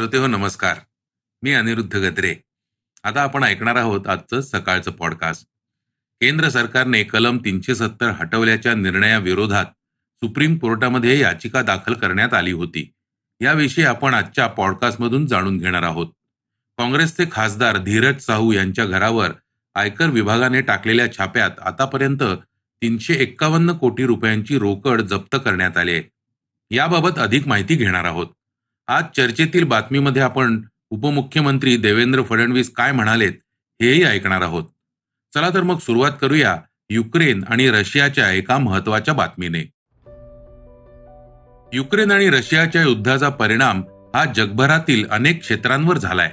श्रोते हो नमस्कार. मी अनिरुद्ध गद्रे. आता आपण ऐकणार आहोत आजचं सकाळचं पॉडकास्ट केंद्र सरकारने कलम तीनशे सत्तर हटवल्याच्या निर्णयाविरोधात सुप्रीम कोर्टामध्ये याचिका दाखल करण्यात आली होती. याविषयी आपण आजच्या पॉडकास्टमधून जाणून घेणार आहोत. काँग्रेसचे खासदार धीरज साहू यांच्या घरावर आयकर विभागाने टाकलेल्या छाप्यात आतापर्यंत तीनशे एक्कावन्न कोटी रुपयांची रोकड जप्त करण्यात आली आहे. याबाबत अधिक माहिती घेणार आहोत. आज चर्चेतील बातमीमध्ये आपण उपमुख्यमंत्री देवेंद्र फडणवीस काय म्हणालेत हेही ऐकणार आहोत. चला तर मग सुरुवात करूया युक्रेन आणि रशियाच्या एका महत्त्वाच्या बातमीने. युक्रेन आणि रशियाच्या युद्धाचा परिणाम हा जगभरातील अनेक क्षेत्रांवर झालाय.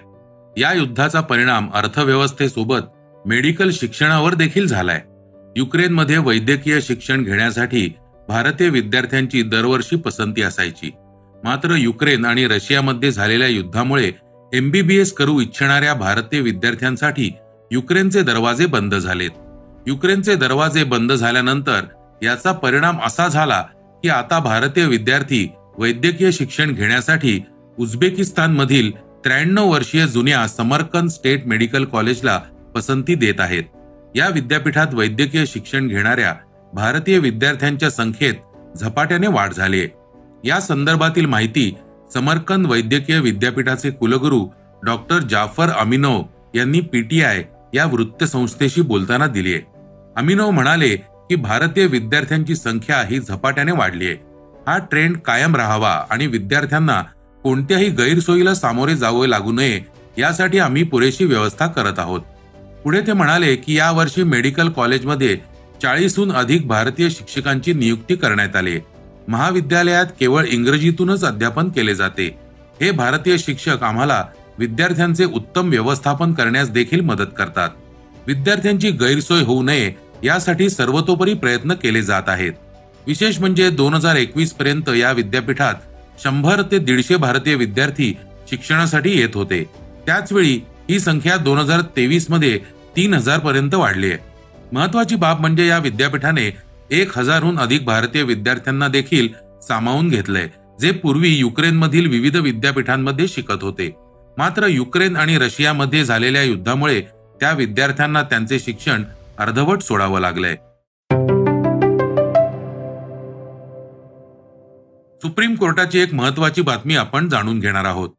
या युद्धाचा परिणाम अर्थव्यवस्थेसोबत मेडिकल शिक्षणावर देखील झालाय. युक्रेनमध्ये वैद्यकीय शिक्षण घेण्यासाठी भारतीय विद्यार्थ्यांची दरवर्षी पसंती असायची. मात्र युक्रेन आणि रशियामध्ये झालेल्या युद्धामुळे एमबीबीएस करू इच्छिणाऱ्या भारतीय विद्यार्थ्यांसाठी युक्रेनचे दरवाजे बंद झालेत. युक्रेनचे दरवाजे बंद झाल्यानंतर याचा परिणाम असा झाला की आता भारतीय विद्यार्थी वैद्यकीय शिक्षण घेण्यासाठी उझबेकिस्तानमधील त्र्याण्णव वर्षीय जुन्या समरकंद स्टेट मेडिकल कॉलेजला पसंती देत आहेत. या विद्यापीठात वैद्यकीय शिक्षण घेणाऱ्या भारतीय विद्यार्थ्यांच्या संख्येत झपाट्याने वाढ झाली आहे. या संदर्भातील माहिती समरकंद वैद्यकीय विद्यापीठाचे कुलगुरू डॉक्टर जाफर अमिनोव यांनी पीटीआय या वृत्तसंस्थेशी बोलताना दिली आहे. अमिनो म्हणाले की भारतीय विद्यार्थ्यांची संख्या ही झपाट्याने वाढली आहे. हा ट्रेंड कायम राहावा आणि विद्यार्थ्यांना कोणत्याही गैरसोयीला सामोरे जावे लागू नये यासाठी आम्ही पुरेशी व्यवस्था करत आहोत. पुढे ते म्हणाले की यावर्षी मेडिकल कॉलेजमध्ये चाळीसहून अधिक भारतीय शिक्षकांची नियुक्ती करण्यात आली महाविद्यालयात केवळ इंग्रजीतूनच अध्यापन केले जाते. हे भारतीय शिक्षक आम्हाला विद्यार्थ्यांचे उत्तम व्यवस्थापन करण्यास देखील मदत करतात. विद्यार्थ्यांची गैरसोय होऊ नये यासाठी सर्वतोपरी प्रयत्न केले जात आहेत. विशेष म्हणजे दोन हजार एकवीस पर्यंत या विद्यापीठात शंभर ते दीडशे भारतीय विद्यार्थी शिक्षणासाठी येत होते. त्याचवेळी ही संख्या दोन हजार तेवीसमध्ये तीन हजार पर्यंत वाढली आहे. महत्वाची बाब म्हणजे या विद्यापीठाने एक हजारहून अधिक भारतीय विद्यार्थ्यांना देखील सामावून घेतलंय जे पूर्वी युक्रेनमधील विविध विद्यापीठांमध्ये शिकत होते. मात्र युक्रेन आणि रशियामध्ये झालेल्या युद्धामुळे त्या विद्यार्थ्यांना त्यांचे शिक्षण अर्धवट सोडावं लागलंय. सुप्रीम कोर्टाची एक महत्वाची बातमी आपण जाणून घेणार आहोत.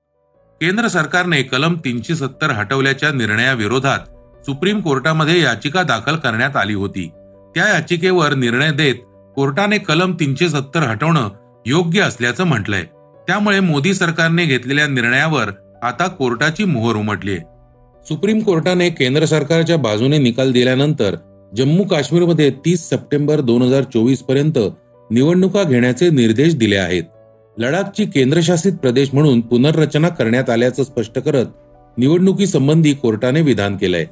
केंद्र सरकारने कलम तीनशे सत्तर हटवल्याच्या निर्णयाविरोधात सुप्रीम कोर्टामध्ये याचिका दाखल करण्यात आली होती. त्या याचिकेवर निर्णय देत कोर्टाने कलम तीनशे सत्तर हटवणं योग्य असल्याचं म्हटलंय. त्यामुळे मोदी सरकारने घेतलेल्या निर्णयावर आता कोर्टाची मोहर उमटली सुप्रीम कोर्टाने केंद्र सरकारच्या बाजूने निकाल दिल्यानंतर जम्मू काश्मीरमध्ये तीस सप्टेंबर दोन हजार चोवीसपर्यंत निवडणुका घेण्याचे निर्देश दिले आहेत. लडाखची केंद्रशासित प्रदेश म्हणून पुनर्रचना करण्यात आल्याचं स्पष्ट करत निवडणुकीसंबंधी कोर्टाने विधान केलंय.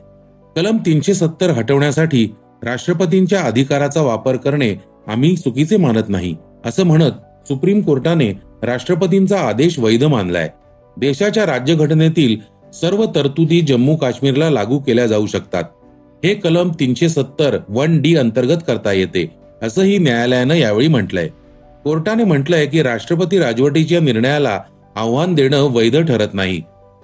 कलम तीनशे सत्तर हटवण्यासाठी राष्ट्रपतींच्या अधिकाराचा वापर करणे आम्ही चुकीचे मानत नाही असं म्हणत सुप्रीम कोर्टाने राष्ट्रपतींचा आदेश वैध मानलाय. देशाच्या राज्यघटनेतील सर्व तरतुदी जम्मू काश्मीरला लागू केल्या जाऊ शकतात. हे कलम तीनशे सत्तर वन डी अंतर्गत करता येते असंही न्यायालयानं यावेळी म्हटलंय. कोर्टाने म्हटलंय की राष्ट्रपती राजवटीच्या निर्णयाला आव्हान देणं वैध ठरत नाही.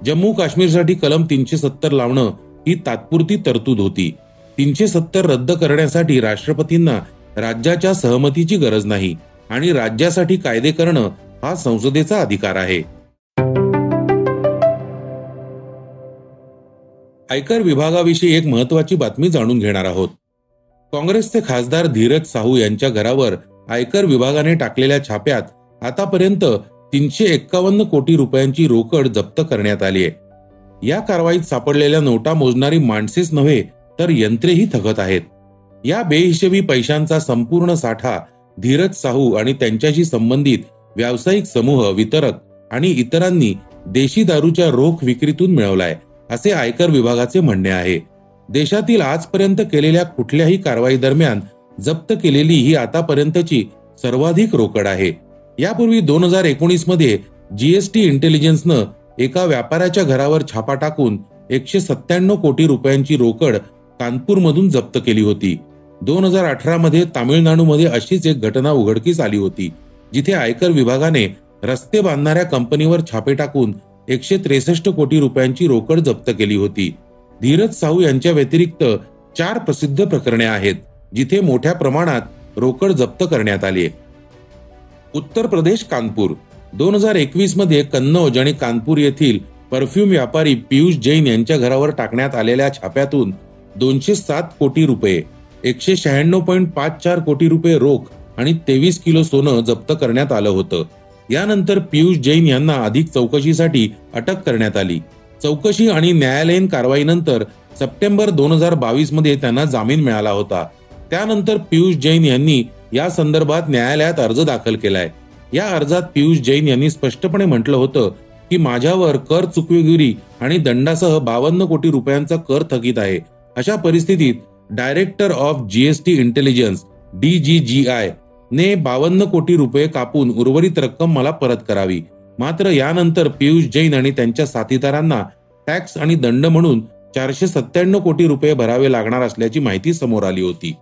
जम्मू काश्मीरसाठी कलम तीनशे सत्तर लावणं ही तात्पुरती तरतूद होती. तीनशे सत्तर रद्द करण्यासाठी राष्ट्रपतींना राज्याच्या सहमतीची गरज नाही आणि राज्यासाठी कायदे करणं हा संसदेचा अधिकार आहे. आयकर विभागाविषयी एक महत्वाची बातमी जाणून घेणार आहोत. काँग्रेसचे खासदार धीरज साहू यांच्या घरावर आयकर विभागाने टाकलेल्या छाप्यात आतापर्यंत तीनशे एक्कावन्न कोटी रुपयांची रोकड जप्त करण्यात आली आहे. या कारवाईत सापडलेल्या नोटा मोजणारी माणसेच नव्हे तर यंत्रेही थकत आहेत. या बेहिशेबी पैशांचा संपूर्ण साठा धीरज साहू आणि त्यांच्याशी संबंधित व्यावसायिक समूह वितरक आणि इतरांनी देशी दारूच्या रोख विक्रीतून मिळवलाय असे आयकर विभागाचे म्हणणे आहे. देशातील आजपर्यंत केलेल्या कुठल्याही कारवाई दरम्यान जप्त केलेली ही आतापर्यंतची सर्वाधिक रोकड आहे. यापूर्वी दोन हजार एकोणीसमध्ये जीएसटी इंटेलिजन्सनं एका व्यापाऱ्याच्या घरावर छापा टाकून एकशे सत्त्याण्णव कोटी रुपयांची रोकड कानपूरमधून जप्त केली होती. दोन हजार अठरा मध्ये तामिळनाडूमध्ये अशीच एक घटना उघडकीस आली होती जिथे आयकर विभागाने रस्ते बांधणाऱ्या कंपनीवर छापे टाकून एकशे त्रेसष्ट कोटी रुपयांची रोकड जप्त केली होती. धीरज साहू यांच्या व्यतिरिक्त चार प्रसिद्ध प्रकरणे आहेत जिथे मोठ्या प्रमाणात रोकड जप्त करण्यात आली उत्तर प्रदेश कानपूर. दोन हजार एकवीसमध्ये कन्नौज आणि कानपूर येथील परफ्यूम व्यापारी पियुष जैन यांच्या घरावर टाकण्यात आलेल्या छाप्यातून दोनशे सात कोटी रुपये एकशे शहाण्णव पॉईंट पाच चार कोटी रुपये रोख आणि तेवीस किलो सोनं जप्त करण्यात आलं होतं. यानंतर पियुष जैन यांना अधिक चौकशीसाठी अटक करण्यात आली. चौकशी आणि न्यायालयीन कारवाईनंतर सप्टेंबर दोन हजार बावीसमध्ये त्यांना जामीन मिळाला होता. त्यानंतर पियुष जैन यांनी या संदर्भात न्यायालयात अर्ज दाखल केलाय. या अर्जात पियुष जैन यांनी स्पष्टपणे म्हटलं होतं की माझ्यावर कर चुकवेगिरी आणि दंडासह बावन्न कोटी रुपयांचा कर थकीत आहे. अशा परिस्थितीत director of GST intelligence D G G I ने बावन्न कोटी रुपये कापून उर्वरित रक्कम मला परत करावी. मात्र यानंतर पियुष जैन आणि त्यांच्या साथीदारांना टॅक्स आणि दंड म्हणून चारशे सत्त्याण्णव कोटी रुपये भरावे लागणार असल्याची माहिती समोर आली होती.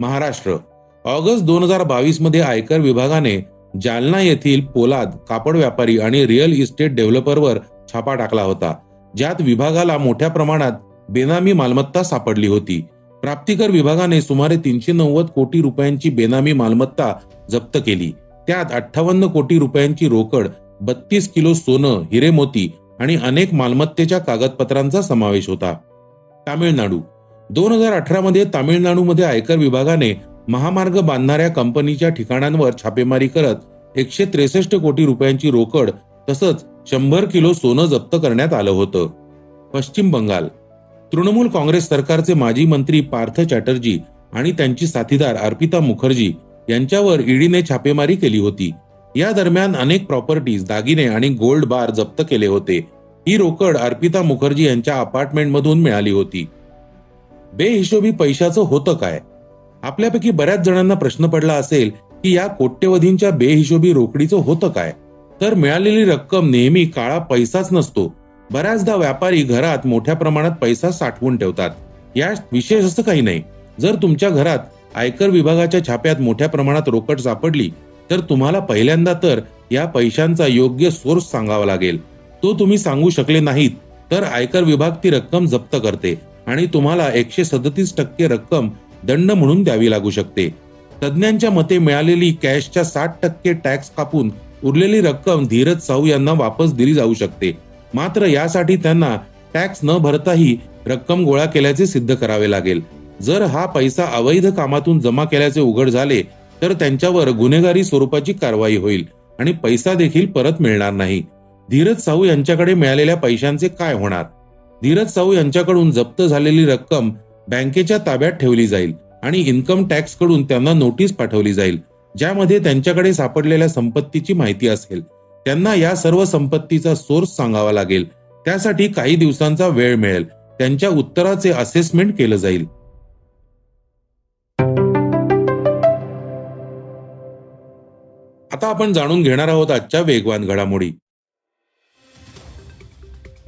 महाराष्ट्र ऑगस्ट दोन हजार बावीसमध्ये आयकर विभागाने जालना येथील पोलाद कापड व्यापारी आणि रिअल इस्टेट डेव्हलपरवर छापा टाकला होता ज्यात विभागाला मोठ्या प्रमाणात बेनामी मालमत्ता सापडली होती. प्राप्तिकर विभागाने सुमारे तीनशे नव्वद कोटी रुपयांची बेनामी मालमत्ता जप्त केली. त्यात अठ्ठावन्न कोटी रुपयांची रोकड बत्तीस किलो सोनं हिरे मोती आणि अनेक मालमत्तेच्या कागदपत्रांचा समावेश होता. तामिळनाडू. दोन हजार अठरा मध्ये तामिळनाडूमध्ये आयकर विभागाने महामार्ग बांधणाऱ्या कंपनीच्या ठिकाणांवर छापेमारी करत एकशे त्रेसष्ट कोटी रुपयांची रोकड तसंच शंभर किलो सोनं जप्त करण्यात आलं होतं. पश्चिम बंगाल. तृणमूल काँग्रेस सरकारचे माजी मंत्री पार्थ चॅटर्जी आणि त्यांची साथीदार अर्पिता मुखर्जी यांच्यावर ईडीने छापेमारी केली होती. या दरम्यान अनेक प्रॉपर्टीज दागिने आणि गोल्ड बार जप्त केले होते. ही रोकड अर्पिता मुखर्जी यांच्या अपार्टमेंटमधून मिळाली होती. बेहिशोबी पैशाचं होतं काय? आपल्यापैकी बऱ्याच जणांना प्रश्न पडला असेल की या कोट्यवधींच्या बेहिशोबी रोकडीचं होतं काय? तर मिळालेली रक्कम नेहमी काळा पैसाच नसतो. बऱ्याचदा व्यापारी घरात मोठ्या प्रमाणात पैसा साठवून ठेवतात. या विशेष असं काही नाही. जर तुमच्या घरात आयकर विभागाच्या छाप्यात मोठ्या प्रमाणात रोकड सापडली तर तुम्हाला पहिल्यांदा तर या पैशांचा योग्य सोर्स सांगावा लागेल. तो तुम्ही सांगू शकले नाहीत तर आयकर विभाग ती रक्कम जप्त करते आणि तुम्हाला एकशे सदतीस टक्के रक्कम दंड म्हणून द्यावी लागू शकते. तज्ज्ञांच्या मते मिळालेली कॅशच्या साठ टक्के टॅक्स कापून उरलेली रक्कम धीरज साहू यांना वापस दिली जाऊ शकते. मात्र यासाठी त्यांना टॅक्स न भरताही रक्कम गोळा केल्याचे सिद्ध करावे लागेल. जर हा पैसा अवैध कामातून जमा केल्याचे उघड झाले तर त्यांच्यावर गुन्हेगारी स्वरूपाची कारवाई होईल आणि पैसा देखील परत मिळणार नाही. धीरज साहू यांच्याकडे मिळालेल्या पैशांचे काय होणार? धीरज साहू यांच्याकडून जप्त झालेली रक्कम बँकेच्या ताब्यात ठेवली जाईल आणि इन्कम टॅक्सकडून त्यांना नोटीस पाठवली जाईल ज्यामध्ये त्यांच्याकडे सापडलेल्या संपत्तीची माहिती असेल. त्यांना या सर्व संपत्तीचा सोर्स सांगावा लागेल. त्यासाठी काही दिवसांचा वेळ मिळेल. त्यांच्या उत्तराचे असेसमेंट केलं जाईल. आता आपण जाणून घेणार आहोत आजच्या वेगवान घडामोडी.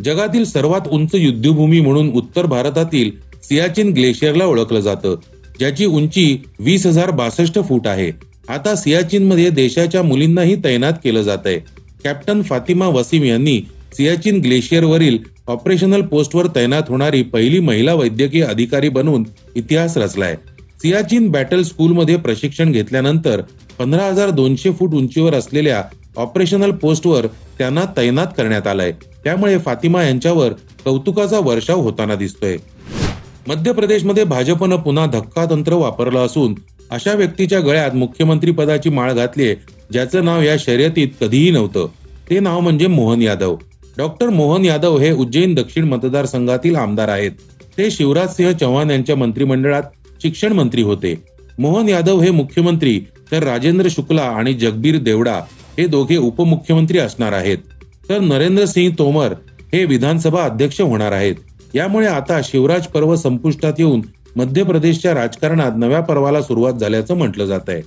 जगातील सर्वात उंच युद्धभूमी म्हणून उत्तर भारतातील सियाचिन ग्लेशियरला ओळखलं जातं. ज्याची उंची वीस हजार बासष्ट फूट आहे. आता सियाचिनमध्ये देशाच्या मुलींनाही तैनात केलं जात आहे कॅप्टन फातिमा वसीम यांनी सियाचिन ग्लेशियरवरील ऑपरेशनल पोस्टवर तैनात होणारी पहिली महिला वैद्यकीय अधिकारी बनून इतिहास रचलाय. सियाचिन बॅटल स्कूलमध्ये प्रशिक्षण घेतल्यानंतर पंधरा हजार दोनशे फूट उंचीवर असलेल्या ऑपरेशनल पोस्टवर त्यांना तैनात करण्यात आलाय. त्यामुळे फातिमा यांच्यावर कौतुकाचा वर्षाव होताना दिसतोय. मध्य प्रदेशमध्ये भाजपनं पुन्हा धक्का तंत्र वापरलं असून अशा व्यक्तीच्या गळ्यात मुख्यमंत्री पदाची माळ घातली ज्याचं नाव या शर्यतीत कधीही नव्हतं ते नाव म्हणजे मोहन यादव. डॉक्टर मोहन यादव हे उज्जैन दक्षिण मतदारसंघातील आमदार आहेत. ते शिवराज सिंह चौहान यांच्या मंत्रिमंडळात शिक्षण मंत्री होते. मोहन यादव हे मुख्यमंत्री तर राजेंद्र शुक्ला आणि जगबीर देवडा हे दोघे उपमुख्यमंत्री असणार आहेत. तर नरेंद्र सिंह तोमर हे विधानसभा अध्यक्ष होणार आहेत. यामुळे आता शिवराज पर्व संपुष्टात येऊन मध्य प्रदेशच्या राजकारणात नव्या पर्वाला सुरुवात झाल्याचं म्हटलं जात आहे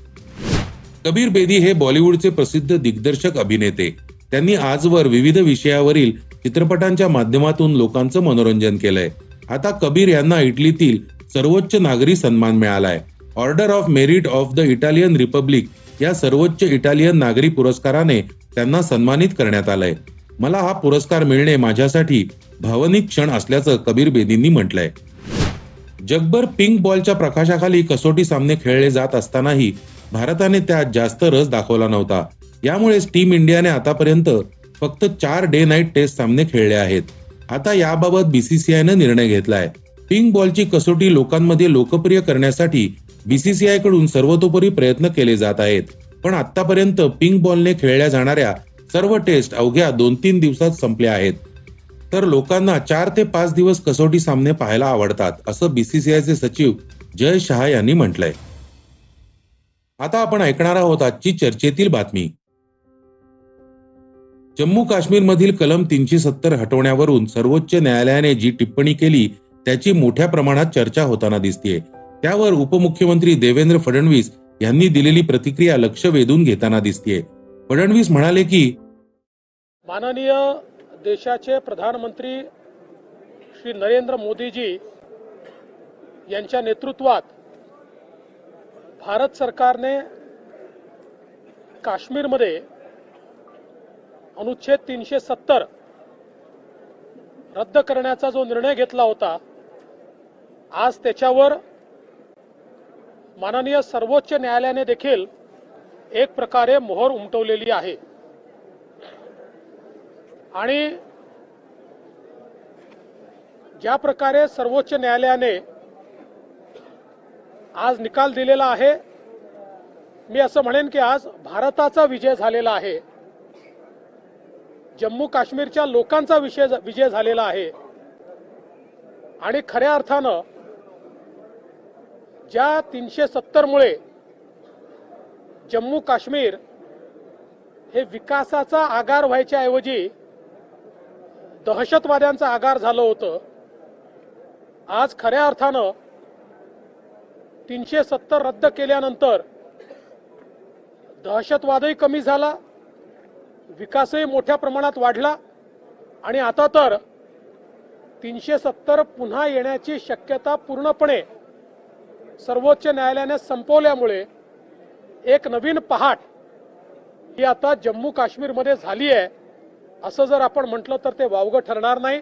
कबीर बेदी हे बॉलिवूडचे प्रसिद्ध दिग्दर्शक अभिनेते. त्यांनी आजवर विविध विषयावरील चित्रपटांच्या माध्यमातून लोकांचं मनोरंजन केलंय. आता कबीर यांना इटलीतील सर्वोच्च नागरी सन्मान मिळालाय. Order of merit of the Italian republic या सर्वोच्च इटालियन नागरी पुरस्काराने त्यांना सन्मानित करण्यात आलंय. मला हा पुरस्कार मिळणे माझ्यासाठी भावनिक क्षण असल्याचं कबीर बेदींनी म्हटलंय. जगभर पिंक बॉलच्या प्रकाशाखाली कसोटी सामने खेळले जात असतानाही भारताने त्यात जास्त रस दाखवला नव्हता. यामुळेच टीम इंडियाने आतापर्यंत फक्त चार डे नाईट टेस्ट सामने खेळले आहेत. आता याबाबत बीसीसीआयनं निर्णय घेतलाय. पिंक बॉलची कसोटी लोकांमध्ये लोकप्रिय करण्यासाठी बीसीसीआयकडून सर्वतोपरी प्रयत्न केले जात आहेत. पण आतापर्यंत पिंक बॉलने खेळल्या जाणाऱ्या सर्व टेस्ट अवघ्या दोन तीन दिवसात संपल्या आहेत. तर लोकांना चार ते पाच दिवस कसोटी सामने पाहायला आवडतात असं बीसीसीआयचे सचिव जय शहा यांनी म्हटलंय. आता आपण ऐकणार आहोत आजची चर्चेतील बातमी. जम्मू काश्मीरमधील कलम तीनशे सत्तर हटवण्यावरून सर्वोच्च न्यायालयाने जी टिप्पणी केली त्याची मोठ्या प्रमाणात चर्चा होताना दिसतीये. त्यावर उपमुख्यमंत्री देवेंद्र फडणवीस यांनी दिलेली प्रतिक्रिया लक्ष वेधून घेताना दिसतेय. फडणवीस म्हणाले की माननीय देशाचे प्रधानमंत्री श्री नरेंद्र मोदीजी यांच्या नेतृत्वात भारत सरकारने काश्मीरमध्ये अनुच्छेद तीनशे सत्तर रद्द करण्याचा जो निर्णय घेतला होता आज त्याच्यावर माननीय सर्वोच्च न्यायालयाने देखील एक प्रकारे मोहर उमटवलेली आहे. आणि ज्या प्रकारे सर्वोच्च न्यायालयाने आज निकाल दिलेला आहे. मी असं म्हणेन की आज भारताचा विजय झालेला आहे. जम्मू काश्मीरच्या लोकांचा विषय विजय झालेला आहे. आणि खऱ्या अर्थानं ज्या तीनशे सत्तरमुळे जम्मू काश्मीर हे विकासाचा आगार व्हायच्या ऐवजी दहशतवाद्यांचा आगार झालं होतं. आज खऱ्या अर्थानं तीनशे सत्तर रद्द केल्यानंतर दहशतवादही कमी झाला विकासही मोठ्या प्रमाणात वाढला आणि आता तर तीनशे सत्तर पुन्हा येण्याची शक्यता पूर्णपणे सर्वोच्च न्यायालयाने संपवल्यामुळे एक नवीन पहाट ही आता जम्मू काश्मीरमध्ये झाली आहे. असं जर आपण म्हटलं तर ते वावगं ठरणार नाही.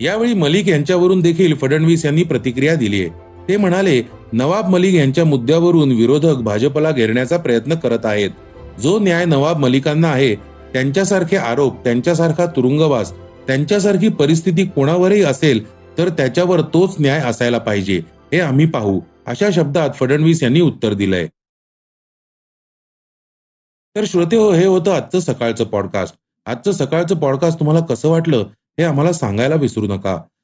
यावेळी मलिक यांच्यावरून देखील फडणवीस यांनी प्रतिक्रिया दिली आहे. ते म्हणाले नवाब मलिक यांच्या मुद्द्यावरून विरोधक भाजपला घेरण्याचा प्रयत्न करत आहेत. जो न्याय नवाब मलिकांना आहे त्यांच्यासारखे आरोप त्यांच्यासारखा तुरुंगवास त्यांच्यासारखी परिस्थिती कोणावरही असेल तर त्याच्यावर तोच न्याय असायला पाहिजे हे आम्ही पाहू अशा शब्दात फडणवीस यांनी उत्तर दिलंय. तर श्रोते हो हे होतं आजचं सकाळचं पॉडकास्ट आजचं सकाळचं पॉडकास्ट तुम्हाला कसं वाटलं हे आम्हाला सांगायला विसरू नका.